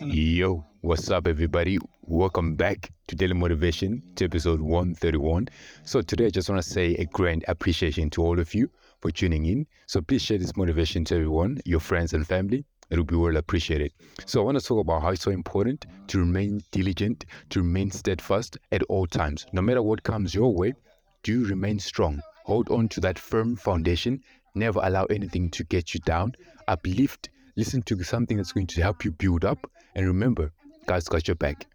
Yo, what's up, everybody? Welcome back to Daily Motivation to episode 131. So, today I just want to say a grand appreciation to all of you for tuning in. So, please share this motivation to everyone, your friends and family. It will be well appreciated. So, I want to talk about how it's so important to remain diligent, to remain steadfast at all times. No matter what comes your way, do remain strong. Hold on to that firm foundation. Never allow anything to get you down. Uplift. Listen to something that's going to help you build up. And remember, God's got your back.